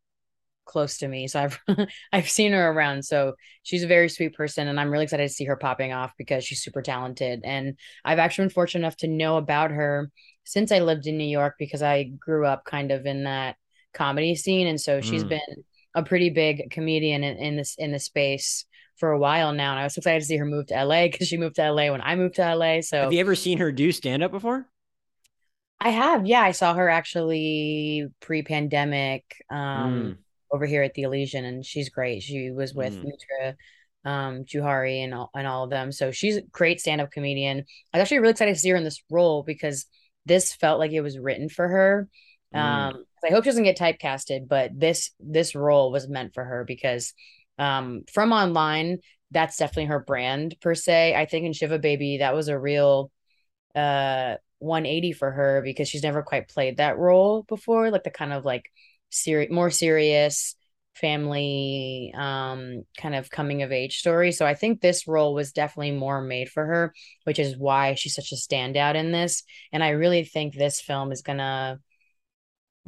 B: close to me, so I've <laughs> I've seen her around. So she's a very sweet person, and I'm really excited to see her popping off because she's super talented. And I've actually been fortunate enough to know about her since I lived in New York because I grew up kind of in that comedy scene, and so she's mm. been a pretty big comedian in, in this in the space for a while now. And I was so excited to see her move to LA because she moved to LA when I moved to LA. So
A: have you ever seen her do stand up before?
B: I have. Yeah. I saw her actually pre pandemic um, mm. over here at the Elysian and she's great. She was with mm. Mitra um Jouhari and all, and all of them. So she's a great stand-up comedian. I was actually really excited to see her in this role because this felt like it was written for her. Mm. Um I hope she doesn't get typecasted, but this this role was meant for her because um, from online, that's definitely her brand per se. I think in Shiva Baby, that was a real uh 180 for her because she's never quite played that role before, like the kind of like serious, more serious family um kind of coming of age story. So I think this role was definitely more made for her, which is why she's such a standout in this. And I really think this film is gonna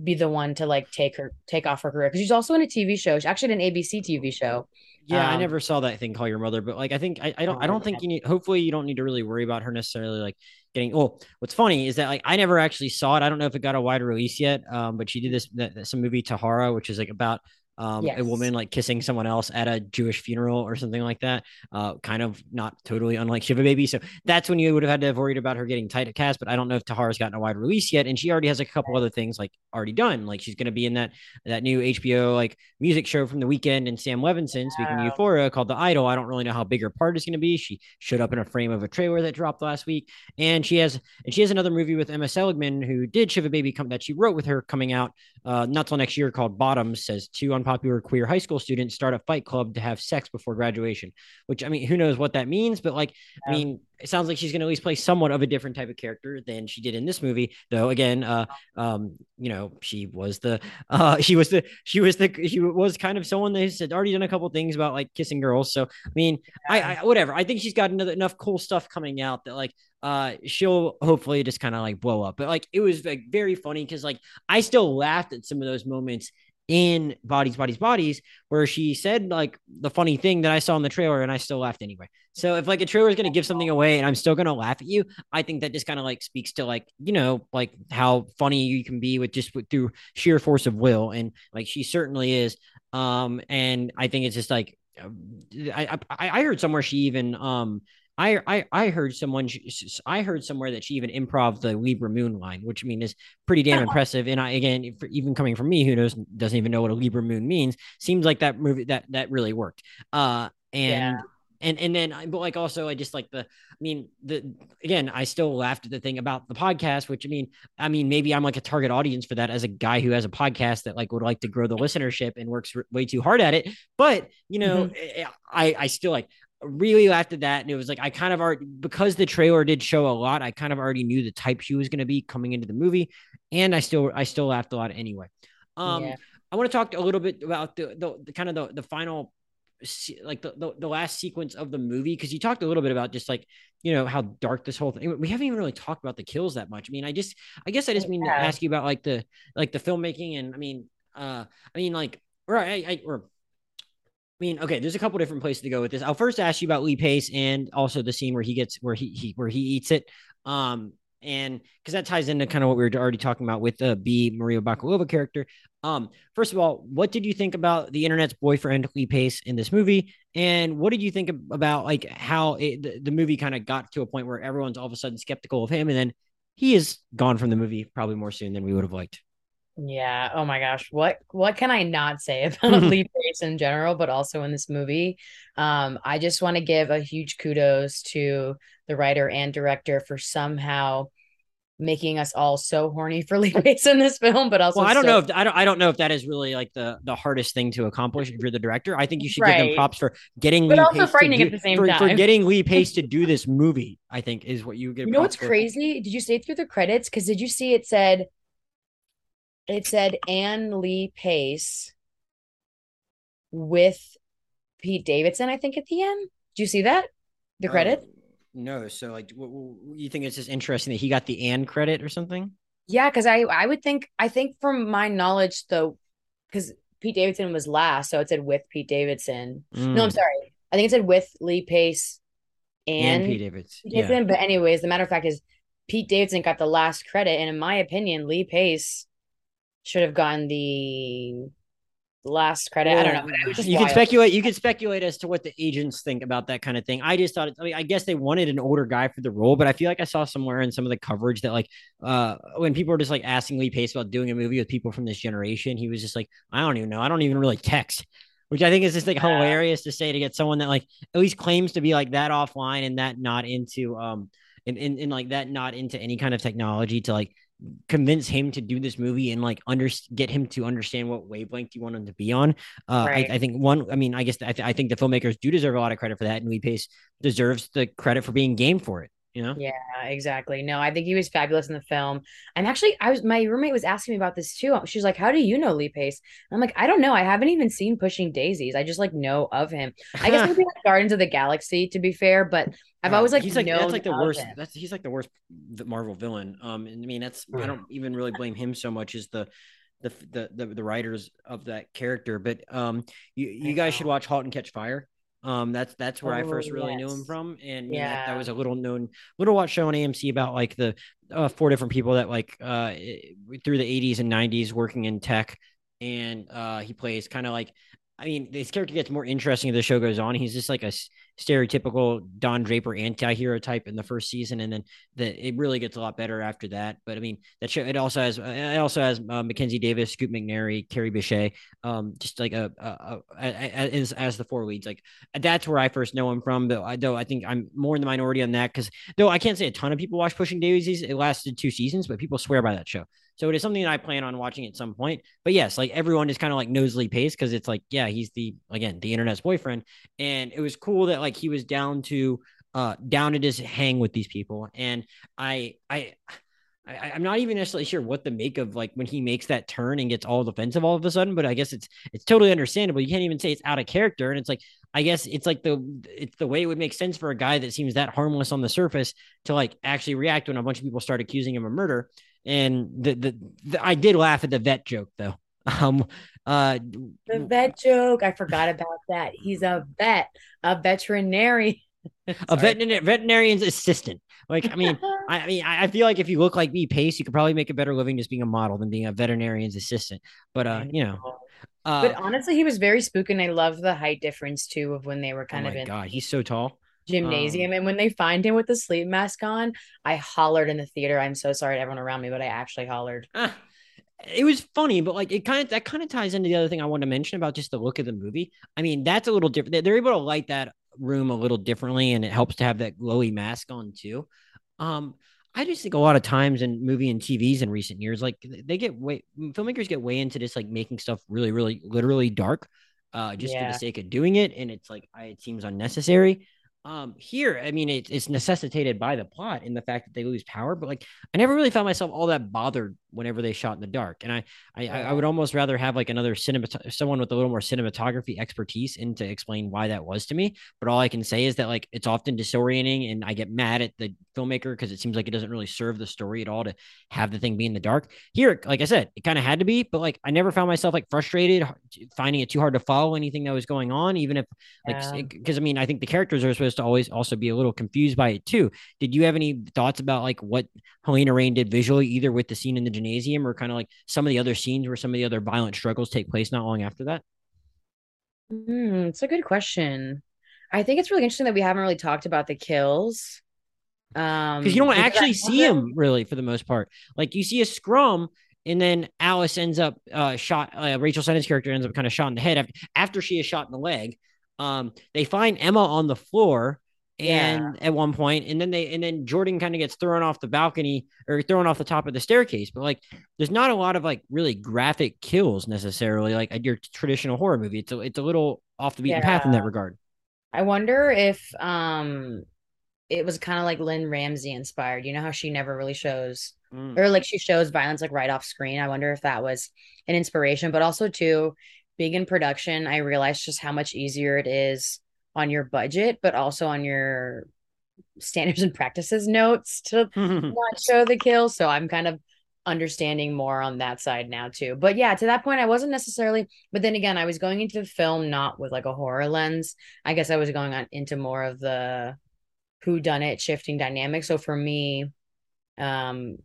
B: be the one to like take her take off her career because she's also in a TV show. She's actually in an ABC TV show.
A: Yeah, um, I never saw that thing call your mother, but like I think I, I don't I don't think you need hopefully you don't need to really worry about her necessarily like getting well what's funny is that like I never actually saw it. I don't know if it got a wide release yet. Um, but she did this some movie Tahara, which is like about um, yes. a woman like kissing someone else at a Jewish funeral or something like that. Uh, kind of not totally unlike Shiva Baby. So that's when you would have had to have worried about her getting tight at cast. But I don't know if Tahara's gotten a wide release yet, and she already has a couple other things like already done. Like she's going to be in that that new HBO like music show from the Weeknd, and Sam Levinson. Speaking of Euphoria, called The Idol. I don't really know how big her part is going to be. She showed up in a frame of a trailer that dropped last week, and she has and she has another movie with Emma Seligman who did Shiva Baby come that she wrote with her coming out uh, not till next year called Bottoms. Says two unpopular queer high school students start a fight club to have sex before graduation. Which I mean, who knows what that means? But like, yeah. I mean, it sounds like she's going to at least play somewhat of a different type of character than she did in this movie. Though again, uh, um, you know, she was the, <laughs> uh, she was the, she was the, she was kind of someone that had already done a couple things about like kissing girls. So I mean, I, I whatever. I think she's got another, enough cool stuff coming out that like uh she'll hopefully just kind of like blow up but like it was like very funny because like i still laughed at some of those moments in bodies bodies bodies where she said like the funny thing that i saw in the trailer and i still laughed anyway. So if like a trailer is going to give something away and i'm still going to laugh at you i think that just kind of like speaks to like you know like how funny you can be with just through sheer force of will. And like she certainly is. Um and i think it's just like I, I I heard somewhere she even um I, I I heard someone I heard somewhere that she even improv the Libra Moon line, which I mean is pretty damn impressive. And I again, even coming from me, who knows doesn't even know what a Libra Moon means, seems like that movie that that really worked. Uh, and yeah. and and then but like also I just like the I mean the again I still laughed at the thing about the podcast, which I mean I mean maybe I'm like a target audience for that as a guy who has a podcast that like would like to grow the listenership and works way too hard at it. But you know mm-hmm. I I still like really laughed at that. And it was like, I kind of already, because the trailer did show a lot, I kind of already knew the type she was going to be coming into the movie. And I still, I still laughed a lot anyway. Um, yeah. I want to talk a little bit about the, the, the kind of the, the final, like the, the, the last sequence of the movie. Cause you talked a little bit about just like, you know, how dark this whole thing, we haven't even really talked about the kills that much. I mean, I just, I guess I just mean yeah. to ask you about like the, like the filmmaking and I mean, uh, I mean, like, or I, I or I mean, okay, there's a couple different places to go with this. I'll first ask you about Lee Pace and also the scene where he gets where he, he where he eats it. Um, and because that ties into kind of what we were already talking about with the B Maria Bakalova character. Um, first of all, what did you think about the internet's boyfriend Lee Pace in this movie, and what did you think about like how it, the, the movie kind of got to a point where everyone's all of a sudden skeptical of him, and then he is gone from the movie probably more soon than we would have liked.
B: Yeah. Oh my gosh. What what can I not say <laughs> about <laughs> Lee Pace in general, but also in this movie? Um, I just want to give a huge kudos to the writer and director for somehow making us all so horny for Lee <laughs> Pace in this film, but also
A: well, I don't
B: so-
A: know if I don't I don't know if that is really like the the hardest thing to accomplish if you're the director. I think you should right. give them props for getting
B: but
A: Lee
B: also
A: Pace
B: frightening
A: do,
B: at the same
A: for,
B: time
A: for getting Lee Pace to do this movie. I think is what you get.
B: You know what's
A: for.
B: crazy? Did you stay through the credits? Because did you see it said it said Anne Lee Pace with Pete Davidson, I think, at the end. Do you see that? The oh, credit?
A: no. So, like, what, what, you think it's just interesting that he got the Anne credit or something?
B: Yeah, because I I would think I think from my knowledge though, because Pete Davidson was last, so it said with Pete Davidson. Mm. No, I'm mm. sorry. I think it said with Lee Pace and, and Pete Davidson. Yeah. But anyways, the matter of fact is Pete Davidson got the last credit, and in my opinion, Lee Pace should have gotten the last credit. I don't know.
A: you
B: wild.
A: can speculate. You can speculate as to what the agents think about that kind of thing. I just thought. It, I mean, I guess they wanted an older guy for the role, but I feel like I saw somewhere in some of the coverage that like, uh, when people were just like asking Lee Pace about doing a movie with people from this generation, he was just like, I don't even know. I don't even really text. Which I think is just like yeah. hilarious to say to get someone that like at least claims to be like that offline and that not into um in, in, in like that not into any kind of technology to like convince him to do this movie and like under get him to understand what wavelength you want him to be on. Uh, right. I, I, think one, I mean, I guess I, th- I think the filmmakers do deserve a lot of credit for that, and Lee Pace deserves the credit for being game for it. You know?
B: Yeah, exactly. No, I think he was fabulous in the film. I'm actually, I was, my roommate was asking me about this too. She's like, "How do you know Lee Pace?" I'm like, "I don't know. I haven't even seen Pushing Daisies. I just like know of him. I guess maybe <laughs> like Guardians of the Galaxy, to be fair, but I've always like
A: he's like that's like the worst. Him. That's he's like the worst Marvel villain. Um, and I mean that's I don't even really blame him so much as the the the the, the writers of that character. But um, you you guys should watch *Halt and Catch Fire*. Um, that's that's where oh, I first really yes. knew him from, and yeah, that, that, was a little known little watch show on AMC about like the uh, four different people that like uh through the 80s and 90s working in tech and uh, he plays kind of like I mean, this character gets more interesting as the show goes on. He's just like a stereotypical Don Draper anti-hero type in the first season, and then the, it really gets a lot better after that. But I mean, that show it also has it also has uh, Mackenzie Davis, Scoot McNairy, Kerry Bishé, um, just like a, a, a, a, as as the four leads. Like that's where I first know him from. Though I though I think I'm more in the minority on that because though I can't say a ton of people watch Pushing Daisies. It lasted two seasons, but people swear by that show. So it is something that I plan on watching at some point. But yes, like everyone is kind of like knows Lee Pace because it's like, yeah, he's the again the internet's boyfriend, and it was cool that like he was down to uh down to just hang with these people, and I I. I, am not even necessarily sure what the make of like when he makes that turn and gets all defensive all of a sudden, but I guess it's it's totally understandable. You can't even say it's out of character, and it's like I guess it's like the it's the way it would make sense for a guy that seems that harmless on the surface to like actually react when a bunch of people start accusing him of murder. And the, the, the I did laugh at the vet joke though. <laughs> Um, uh,
B: the vet joke. I forgot about that. He's a vet, a veterinarian.
A: a veterinarian, veterinarian's assistant. Like, I mean, I, I, mean, I feel like if you look like Lee Pace, you could probably make a better living just being a model than being a veterinarian's assistant. But uh, you know.
B: Uh, but honestly, he was very spooky, and I love the height difference too of when they were kind
A: oh
B: of
A: in. God, he's so tall
B: gymnasium. Um, and when they find him with the sleep mask on, I hollered in the theater. I'm so sorry to everyone around me, but I actually hollered. Uh,
A: it was funny, but like it kind of that kind of ties into the other thing I wanted to mention about just the look of the movie. I mean, that's a little different. They're able to light that room a little differently, and it helps to have that glowy mask on too. Um, I just think a lot of times in movie and TVs in recent years, like they get way filmmakers get way into this like making stuff really, really, literally dark, uh, just yeah. for the sake of doing it, and it's like I, it seems unnecessary. Um, here, I mean, it, it's necessitated by the plot in the fact that they lose power, but like I never really found myself all that bothered whenever they shot in the dark. And I, I, I would almost rather have like another cinema, someone with a little more cinematography expertise in to explain why that was to me. But all I can say is that like it's often disorienting, and I get mad at the filmmaker because it seems like it doesn't really serve the story at all to have the thing be in the dark. Here, like I said, it kind of had to be, but like I never found myself like frustrated, finding it too hard to follow anything that was going on, even if like because yeah. I mean I think the characters are supposed to always also be a little confused by it too. Did you have any thoughts about like what Halina Reijn did visually, either with the scene in the gymnasium or kind of like some of the other scenes where some of the other violent struggles take place not long after that?
B: Mm, it's a good question. I think it's really interesting that we haven't really talked about the kills.
A: Um, because you don't actually see him really for the most part. Like you see a scrum, and then Alice ends up uh, shot. Uh, Rachel Sennott's character ends up kind of shot in the head after, after she is shot in the leg. Um, they find Emma on the floor and yeah. at one point and then they and then jordan kind of gets thrown off the balcony or thrown off the top of the staircase but like there's not a lot of like really graphic kills necessarily like your traditional horror movie it's a, it's a little off the beaten yeah. path in that regard
B: i wonder if um it was kind of like lynne ramsay inspired you know how she never really shows mm. or like she shows violence like right off screen i wonder if that was an inspiration but also too being in production, I realized just how much easier it is on your budget, but also on your standards and practices notes to <laughs> not show the kill. So I'm kind of understanding more on that side now too. But yeah, to that point, I wasn't necessarily. But then again, I was going into the film not with like a horror lens. I guess I was going on into more of the who done it shifting dynamic. So for me, um,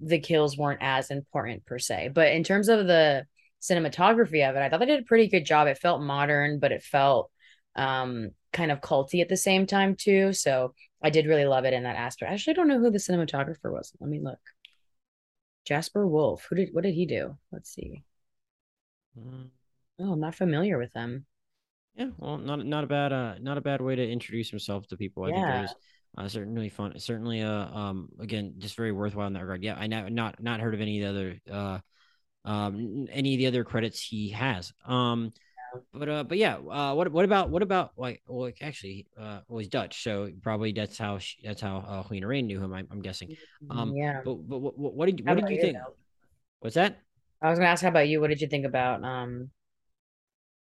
B: the kills weren't as important per se. But in terms of the cinematography of it, I thought they did a pretty good job. It felt modern, but it felt um, kind of culty at the same time too. So I did really love it in that aspect. I actually don't know who the cinematographer was. Let me look. Jasper Wolf. Who did what did he do? Let's see. Mm. Oh, I'm not familiar with them.
A: Yeah, well, not not a bad uh not a bad way to introduce himself to people. I yeah. think it was uh, certainly fun. Certainly, uh, um, again, just very worthwhile in that regard. Yeah, I know not not heard of any other uh um, any of the other credits he has. Um, but uh, but yeah, uh, what what about what about like well actually uh well he's Dutch, so probably that's how she, that's how uh, Halina Reijn knew him. I'm, I'm guessing. Um, yeah. But but what, what did what did you think? Though? What's that?
B: I was gonna ask how about you. What did you think about um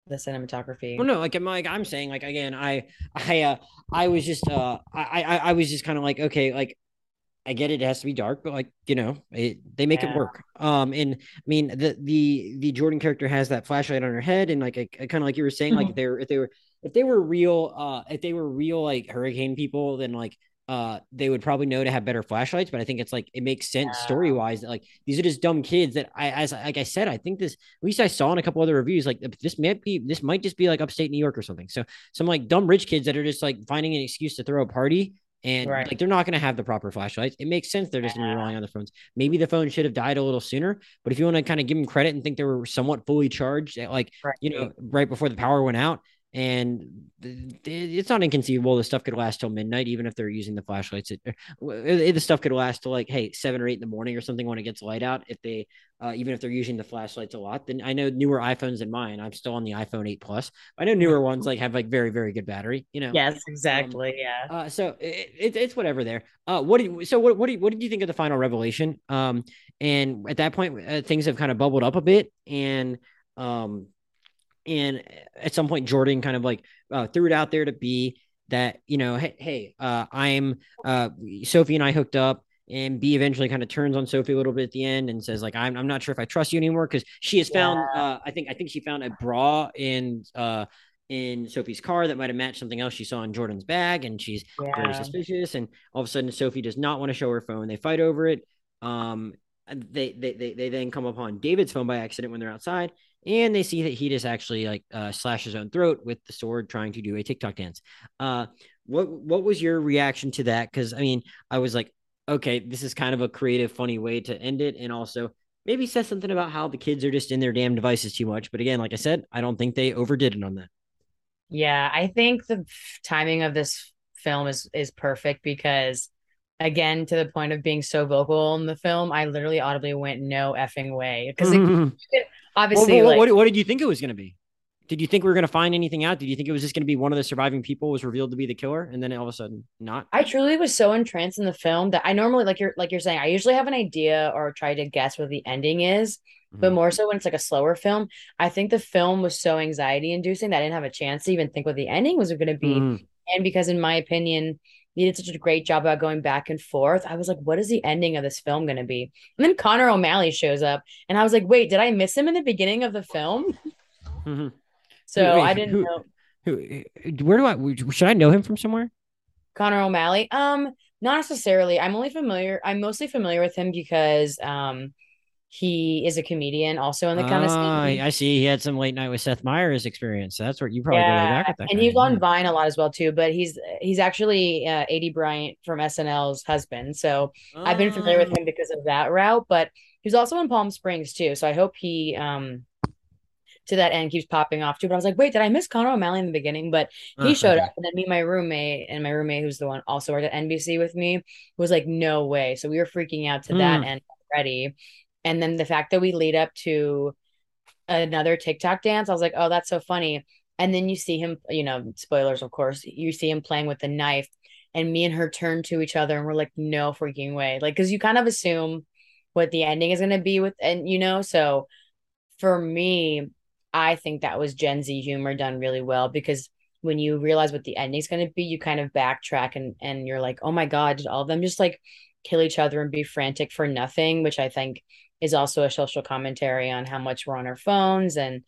B: the cinematography?
A: Well, no, like I'm like I'm saying like again, I I uh I was just uh I I, I was just kind of like okay like I get it, it has to be dark, but like you know, it, they make yeah. it work. Um, and I mean the the the Jordan character has that flashlight on her head, and like kind of like you were saying, like if they were if they were if they were real, uh, if they were real like hurricane people, then like uh, they would probably know to have better flashlights. But I think it's like it makes sense yeah. story wise that like these are just dumb kids that I, as like I said, I think this at least I saw in a couple other reviews like this might be this might just be like upstate New York or something. So some like dumb rich kids that are just like finding an excuse to throw a party and right. like they're not going to have the proper flashlights. It makes sense they're just yeah. relying on the phones. Maybe the phone should have died a little sooner. But if you want to kind of give them credit and think they were somewhat fully charged, eh, like right. you know, right before the power went out, and it's not inconceivable the stuff could last till midnight even if they're using the flashlights it, it, the stuff could last till like hey seven or eight in the morning or something when it gets light out. If they uh, even if they're using the flashlights a lot then i know newer iphones than mine. I'm still on the iphone 8 plus. I know newer ones like have like very very good battery you know?
B: Yes exactly um, yeah.
A: uh, so it, it's whatever there. Uh what do you, so what, what, do you, what did you think of the final revelation? Um and at that point uh, things have kind of bubbled up a bit and um and at some point jordan kind of like uh, threw it out there to be that you know hey, hey uh, i'm uh, sophie and i hooked up and b eventually kind of turns on sophie a little bit at the end and says like i'm, I'm not sure if i trust you anymore because she has found yeah. uh, i think i think she found a bra in uh in Sophie's car that might have matched something else she saw in Jordan's bag, and she's yeah. very suspicious. And all of a sudden, Sophie does not want to show her phone. They fight over it. Um, they, they they they then come upon David's phone by accident when they're outside, and they see that he just actually like uh, slash his own throat with the sword trying to do a TikTok dance. Uh, what what was your reaction to that? Because I mean, I was like, okay, this is kind of a creative, funny way to end it, and also maybe says something about how the kids are just in their damn devices too much. But again, like I said, I don't think they overdid it on that.
B: Yeah, I think the timing of this film is is perfect because again to the point of being so vocal in the film i literally audibly went no effing way because mm-hmm. <laughs> obviously
A: well,
B: like,
A: what, what, did you think it was going to be did you think we were going to find anything out did you think it was just going to be one of the surviving people was revealed to be the killer and then all of a sudden not
B: i truly was so entranced in the film that i normally like you're like you're saying i usually have an idea or try to guess what the ending is mm-hmm. but more so when it's like a slower film i think the film was so anxiety inducing that i didn't have a chance to even think what the ending was going to be mm-hmm. and because in my opinion he did such a great job about going back and forth. I was like, what is the ending of this film going to be? And then Connor O'Malley shows up, and I was like, wait, did I miss him in the beginning of the film? <laughs> Mm-hmm. So wait, I didn't
A: who,
B: know.
A: Who, where do I should I know him from somewhere?
B: Connor O'Malley. Um, not necessarily. I'm only familiar. I'm mostly familiar with him because um he is a comedian also in the kind of
A: scene. I see. He had some late night with Seth Meyers experience. So That's where you probably yeah. go back at that.
B: And he's on Vine a lot as well too. But he's he's actually uh, Aidy Bryant from SNL's husband. So oh. I've been familiar with him because of that route. But he's also in Palm Springs too. So I hope he um to that end keeps popping off too. But I was like, wait, did I miss Connor O'Malley in the beginning? But he uh, showed up, and then me, my roommate, and my roommate, who's the one also worked at NBC with me, was like, no way. So we were freaking out to mm. that end already and then the fact that we lead up to another TikTok dance, I was like, oh, that's so funny. And then you see him, you know, spoilers, of course, you see him playing with the knife. And me and her turn to each other and we're like, no freaking way. Like, cause you kind of assume what the ending is going to be with, and you know, so for me, I think that was Gen Z humor done really well because when you realize what the ending is going to be, you kind of backtrack and and you're like, oh my god, did all of them just like kill each other and be frantic for nothing? Which I think is also a social commentary on how much we're on our phones and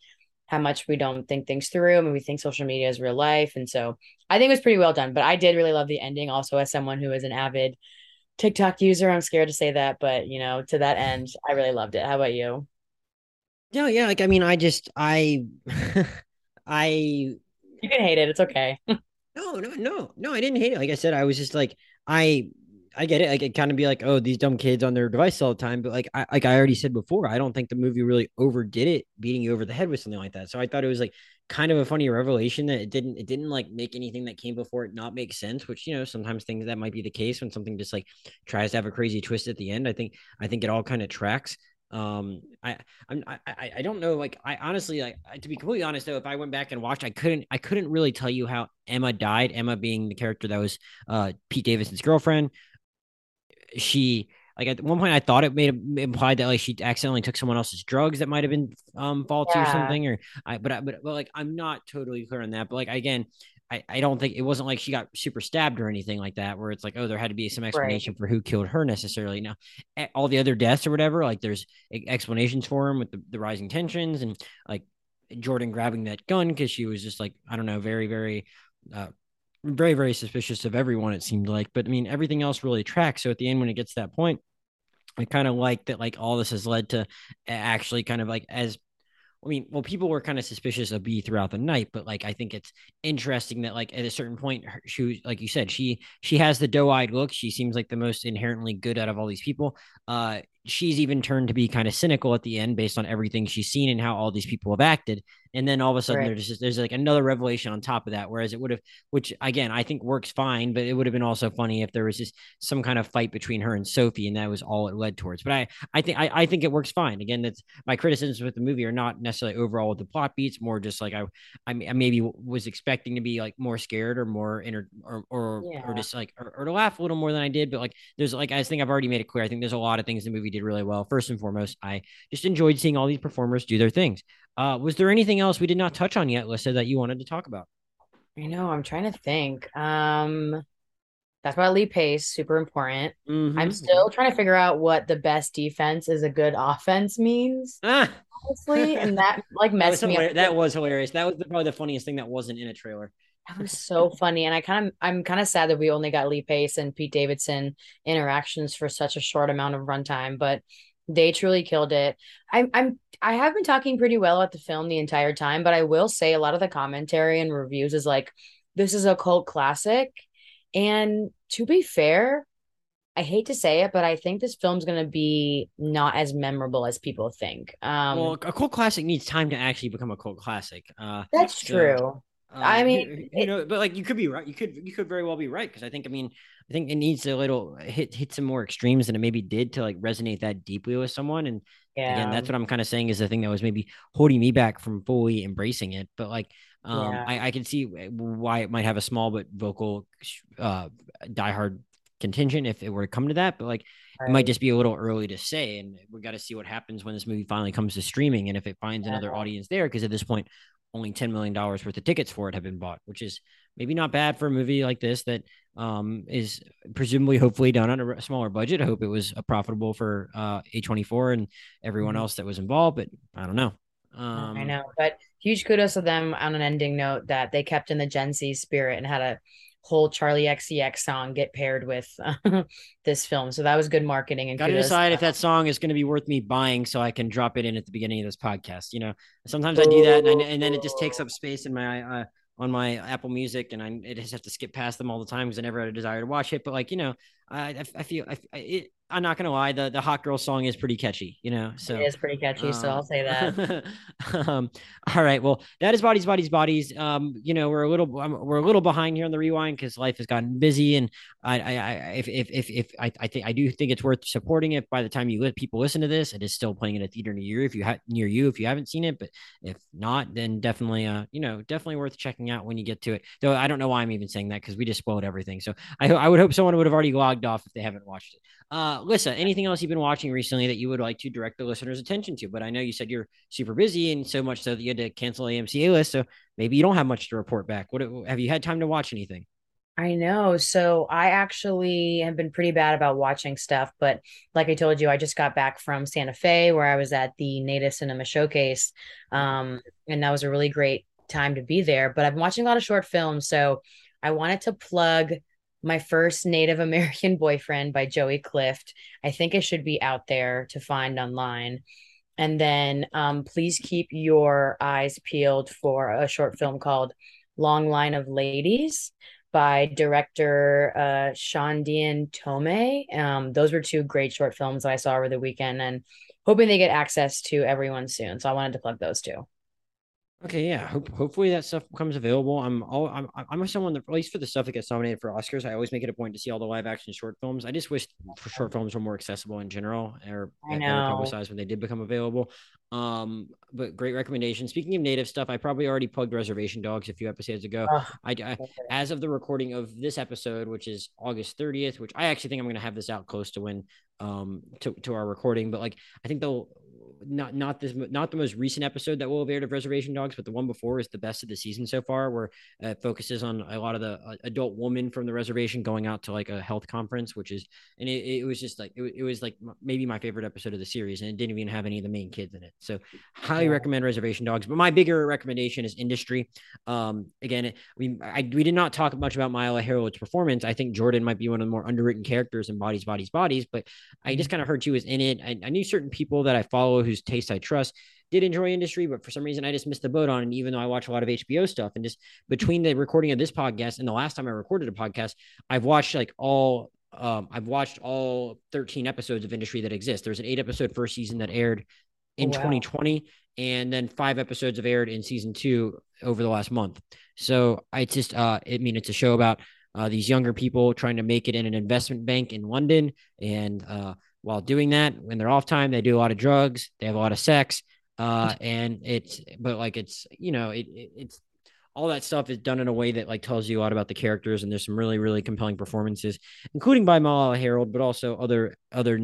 B: how much we don't think things through. I mean, we think social media is real life. And so I think it was pretty well done. But I did really love the ending also as someone who is an avid TikTok user. I'm scared to say that, but you know, to that end, I really loved it. How about you?
A: Yeah, yeah. Like I mean, I just I <laughs> I
B: You can hate it. It's okay. <laughs>
A: no, no, no, no. I didn't hate it. Like I said, I was just like I I get it. Like it kind of be like, oh, these dumb kids on their device all the time. But like I like I already said before, I don't think the movie really overdid it, beating you over the head with something like that. So I thought it was like kind of a funny revelation that it didn't it didn't like make anything that came before it not make sense. Which you know sometimes things that might be the case when something just like tries to have a crazy twist at the end. I think I think it all kind of tracks. Um, I I'm I I don't know. Like I honestly like to be completely honest though, if I went back and watched, I couldn't I couldn't really tell you how Emma died. Emma being the character that was uh Pete Davidson's girlfriend she like at one point I thought it made implied that like she accidentally took someone else's drugs that might have been um faulty yeah. or something or I but I but, but like I'm not totally clear on that but like again I, I don't think it wasn't like she got super stabbed or anything like that where it's like oh there had to be some explanation right. for who killed her necessarily now all the other deaths or whatever like there's explanations for them with the, the rising tensions and like Jordan grabbing that gun because she was just like I don't know very very uh very very suspicious of everyone it seemed like but i mean everything else really tracks so at the end when it gets to that point i kind of like that like all this has led to actually kind of like as I mean, well, people were kind of suspicious of B throughout the night, but like I think it's interesting that like at a certain point, she was like you said, she she has the doe-eyed look. She seems like the most inherently good out of all these people. Uh, she's even turned to be kind of cynical at the end based on everything she's seen and how all these people have acted and then all of a sudden right. there's just there's like another revelation on top of that whereas it would have which again i think works fine but it would have been also funny if there was just some kind of fight between her and sophie and that was all it led towards but i i think i, I think it works fine again that's my criticisms with the movie are not necessarily overall with the plot beats more just like i i, maybe was expecting to be like more scared or more inner or or, yeah. or just like or, or to laugh a little more than i did but like there's like i think i've already made it clear i think there's a lot of things the movie did really well first and foremost i just enjoyed seeing all these performers do their things uh, was there anything else we did not touch on yet, Lissa, that you wanted to talk about?
B: I know. I'm trying to think. Um, that's about Lee Pace, super important. Mm-hmm. I'm still trying to figure out what the best defense is a good offense means. <laughs> Ah. Honestly, and that like messed
A: that
B: me
A: up. That was hilarious. That was probably the funniest thing that wasn't in a trailer.
B: That was so funny, and I kind of I'm kind of sad that we only got Lee Pace and Pete Davidson interactions for such a short amount of runtime. But they truly killed it. I'm I'm I have been talking pretty well about the film the entire time, but I will say a lot of the commentary and reviews is like this is a cult classic. And to be fair, I hate to say it, but I think this film's going to be not as memorable as people think. Um,
A: well, a cult classic needs time to actually become a cult classic. Uh,
B: that's true. Uh, I mean, <laughs>
A: you, you know, but like you could be right. You could you could very well be right because I think I mean I think it needs a little hit hit some more extremes than it maybe did to like resonate that deeply with someone. And yeah. again, that's what I'm kind of saying is the thing that was maybe holding me back from fully embracing it. But like, um, yeah. I, I can see why it might have a small but vocal, uh, diehard contingent if it were to come to that. But like, right. it might just be a little early to say. And we got to see what happens when this movie finally comes to streaming and if it finds yeah. another audience there. Because at this point, only $10 million worth of tickets for it have been bought, which is maybe not bad for a movie like this that um, is presumably hopefully done on a smaller budget. I hope it was profitable for uh, A24 and everyone mm-hmm. else that was involved, but I don't know.
B: Um, I know, but huge kudos to them on an ending note that they kept in the Gen Z spirit and had a whole Charli XCX song get paired with uh, <laughs> this film. So that was good marketing. And
A: got to decide if that song is going to be worth me buying so I can drop it in at the beginning of this podcast. You know, sometimes I do that and, I, and then it just takes up space in my uh, on my Apple Music, and I, I just have to skip past them all the time because I never had a desire to watch it. But like you know, I I feel I, it, I'm not gonna lie, the the hot girl song is pretty catchy, you know. So
B: it is pretty catchy, um, so I'll say that. <laughs>
A: um, all right, well, that is bodies, bodies, bodies. Um, you know, we're a little we're a little behind here on the rewind because life has gotten busy, and I, I, I if if if, if I, I think I do think it's worth supporting it. By the time you let people listen to this, it is still playing in a theater near you if you have near you if you haven't seen it, but if not, then definitely uh you know definitely worth checking out when you get to it. Though I don't know why I'm even saying that because we just spoiled everything. So I I would hope someone would have already logged off if they haven't watched it. Uh, Lissa, anything else you've been watching recently that you would like to direct the listeners' attention to? But I know you said you're super busy and so much so that you had to cancel AMC A list. So maybe you don't have much to report back. What have you had time to watch anything?
B: I know. So I actually have been pretty bad about watching stuff, but like I told you, I just got back from Santa Fe where I was at the Native Cinema Showcase. Um, and that was a really great time to be there. But I've been watching a lot of short films. So I wanted to plug my First Native American <laughs> Boyfriend by Joey Clift. I think it should be out there to find online. And then um, please keep your eyes peeled for a short film called Long Line of Ladies by director uh, Shaandiin Tome. Um, those were two great short films that I saw over the weekend and hoping they get access to everyone soon. So I wanted to plug those two.
A: Okay, yeah. Hope, hopefully that stuff becomes available. I'm all I'm I'm someone that at least for the stuff that gets nominated for Oscars, I always make it a point to see all the live action short films. I just wish for short films were more accessible in general or publicized when they did become available. Um, but great recommendation. Speaking of native stuff, I probably already plugged Reservation Dogs a few episodes ago. Oh, I, I as of the recording of this episode, which is August 30th, which I actually think I'm going to have this out close to when um to, to our recording, but like I think they'll not not this not the most recent episode that will have aired of Reservation Dogs, but the one before is the best of the season so far, where uh, it focuses on a lot of the uh, adult women from the reservation going out to like a health conference, which is and it, it was just like it, it, was like maybe my favorite episode of the series, and it didn't even have any of the main kids in it. So highly yeah. recommend Reservation Dogs. But my bigger recommendation is Industry. Um, again, we I, we did not talk much about Myha'la Herrold's performance. I think Jordan might be one of the more underwritten characters in Bodies, Bodies, Bodies, but I just mm-hmm. kind of heard she was in it. I, I knew certain people that I follow whose taste I trust did enjoy industry, but for some reason I just missed the boat on it. Even though I watch a lot of HBO stuff, and just between the recording of this podcast and the last time I recorded a podcast, I've watched like all. Um, I've watched all 13 episodes of industry that exist. There's an eight episode first season that aired in wow. 2020, and then five episodes have aired in season two over the last month. So I just, uh, I mean, it's a show about uh, these younger people trying to make it in an investment bank in London, and uh, while doing that, when they're off time, they do a lot of drugs, they have a lot of sex, uh, and it's but like it's you know it, it, it's all that stuff is done in a way that like tells you a lot about the characters and there's some really really compelling performances including by Myha'la Herrold but also other other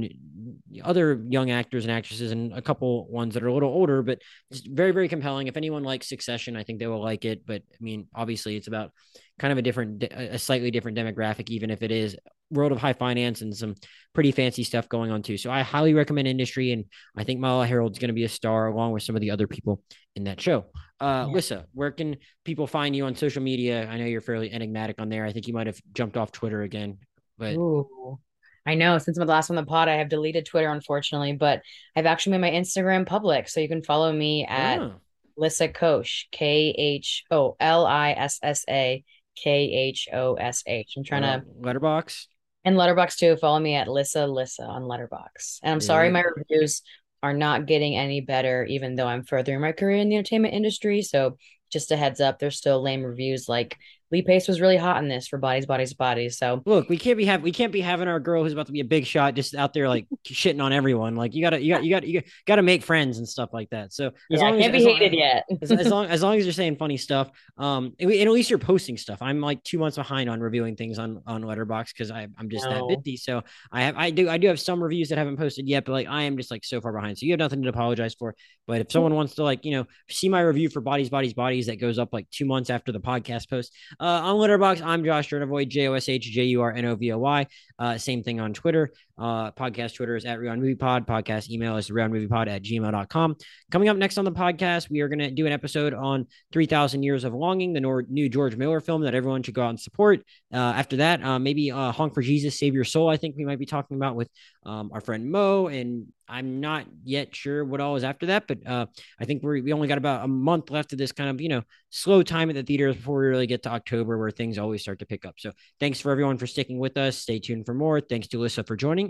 A: other young actors and actresses and a couple ones that are a little older but it's very very compelling. If anyone likes Succession I think they will like it but I mean obviously it's about kind of a different a slightly different demographic even if it is world of high finance and some pretty fancy stuff going on too. So I highly recommend Industry, and I think Myha'la Herrold's going to be a star along with some of the other people in that show. Uh, yeah. Lissa, where can people find you on social media? I know you're fairly enigmatic on there. I think you might have jumped off Twitter again, but.
B: Ooh. I know since I'm the last on the pod, I have deleted Twitter, unfortunately, but I've actually made my Instagram public. So you can follow me at oh. Lissa Khosh, K H O L I S S A K H O S H. I'm trying uh, to
A: Letterboxd.
B: And Letterboxd too. Follow me at Lissa Lissa on Letterboxd. And I'm yeah. sorry my reviews are not getting any better, even though I'm furthering my career in the entertainment industry. So just a heads up, there's still lame reviews like Lee Pace was really hot in this for bodies, bodies, bodies. So
A: look, we can't be have we can't be having our girl who's about to be a big shot just out there like <laughs> shitting on everyone. Like you gotta you got you got you got to make friends and stuff like that. So as
B: yeah, long can't as, be hated long, yet.
A: as, as, long <laughs> as long as you're saying funny stuff, um, and, at least you're posting stuff. I'm like two months behind on reviewing things on on Letterboxd because I I'm just no. that busy. So I have I do I do have some reviews that haven't posted yet, but like I am just like so far behind. So you have nothing to apologize for. But if someone wants to like you know see my review for Bodies, Bodies, Bodies that goes up like two months after the podcast post uh, on Letterboxd I'm Josh Jurnovoy, J O S H J U R N O V O Y. Uh, same thing on Twitter. Uh, podcast Twitter is at Rewind Movie Pod. Podcast email is Pod at gmail.com. Coming up next on the podcast, we are going to do an episode on 3,000 Years of Longing, the nor- new George Miller film that everyone should go out and support. Uh, after that, uh, maybe uh, Honk for Jesus, Save Your Soul, I think we might be talking about with um, our friend Mo. And I'm not yet sure what all is after that, but uh, I think we we only got about a month left of this kind of, you know, slow time at the theaters before we really get to October where things always start to pick up. So thanks for everyone for sticking with us. Stay tuned for more. Thanks to Alyssa for joining